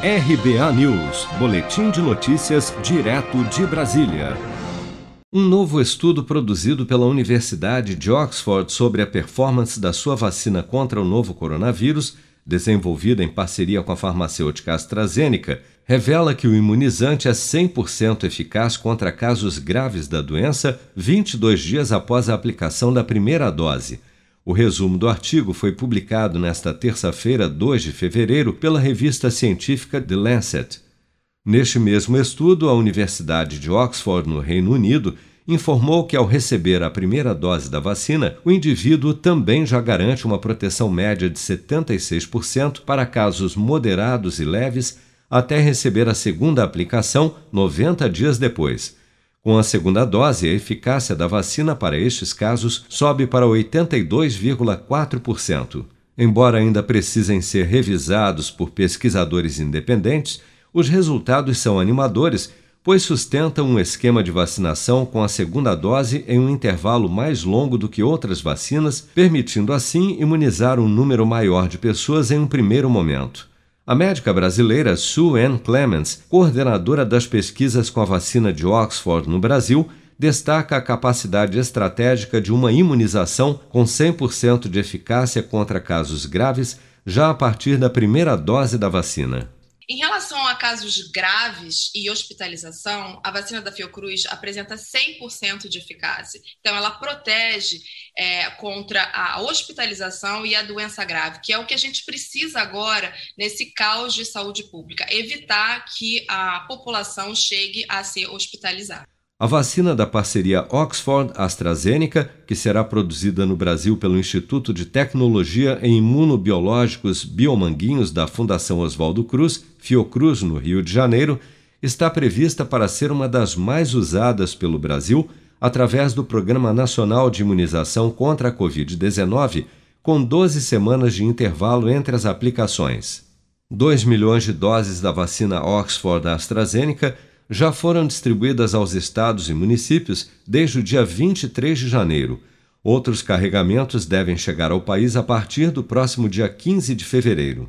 RBA News, Boletim de Notícias, direto de Brasília. Um novo estudo produzido pela Universidade de Oxford sobre a performance da sua vacina contra o novo coronavírus, desenvolvida em parceria com a farmacêutica AstraZeneca, revela que o imunizante é 100% eficaz contra casos graves da doença 22 dias após a aplicação da primeira dose. O resumo do artigo foi publicado nesta terça-feira, 2 de fevereiro, pela revista científica The Lancet. Neste mesmo estudo, a Universidade de Oxford, no Reino Unido, informou que, ao receber a primeira dose da vacina, o indivíduo também já garante uma proteção média de 76% para casos moderados e leves até receber a segunda aplicação 90 dias depois. Com a segunda dose, a eficácia da vacina para estes casos sobe para 82,4%. Embora ainda precisem ser revisados por pesquisadores independentes, os resultados são animadores, pois sustentam um esquema de vacinação com a segunda dose em um intervalo mais longo do que outras vacinas, permitindo assim imunizar um número maior de pessoas em um primeiro momento. A médica brasileira Sue Ann Clemens, coordenadora das pesquisas com a vacina de Oxford no Brasil, destaca a capacidade estratégica de uma imunização com 100% de eficácia contra casos graves já a partir da primeira dose da vacina. Em relação a casos graves e hospitalização, a vacina da Fiocruz apresenta 100% de eficácia. Então, ela protege é, contra a hospitalização e a doença grave, que é o que a gente precisa agora nesse caos de saúde pública evitar que a população chegue a ser hospitalizada. A vacina da parceria Oxford-AstraZeneca, que será produzida no Brasil pelo Instituto de Tecnologia em Imunobiológicos Biomanguinhos da Fundação Oswaldo Cruz, Fiocruz, no Rio de Janeiro, está prevista para ser uma das mais usadas pelo Brasil através do Programa Nacional de Imunização contra a Covid-19, com 12 semanas de intervalo entre as aplicações. 2 milhões de doses da vacina Oxford-AstraZeneca já foram distribuídas aos estados e municípios desde o dia 23 de janeiro. Outros carregamentos devem chegar ao país a partir do próximo dia 15 de fevereiro.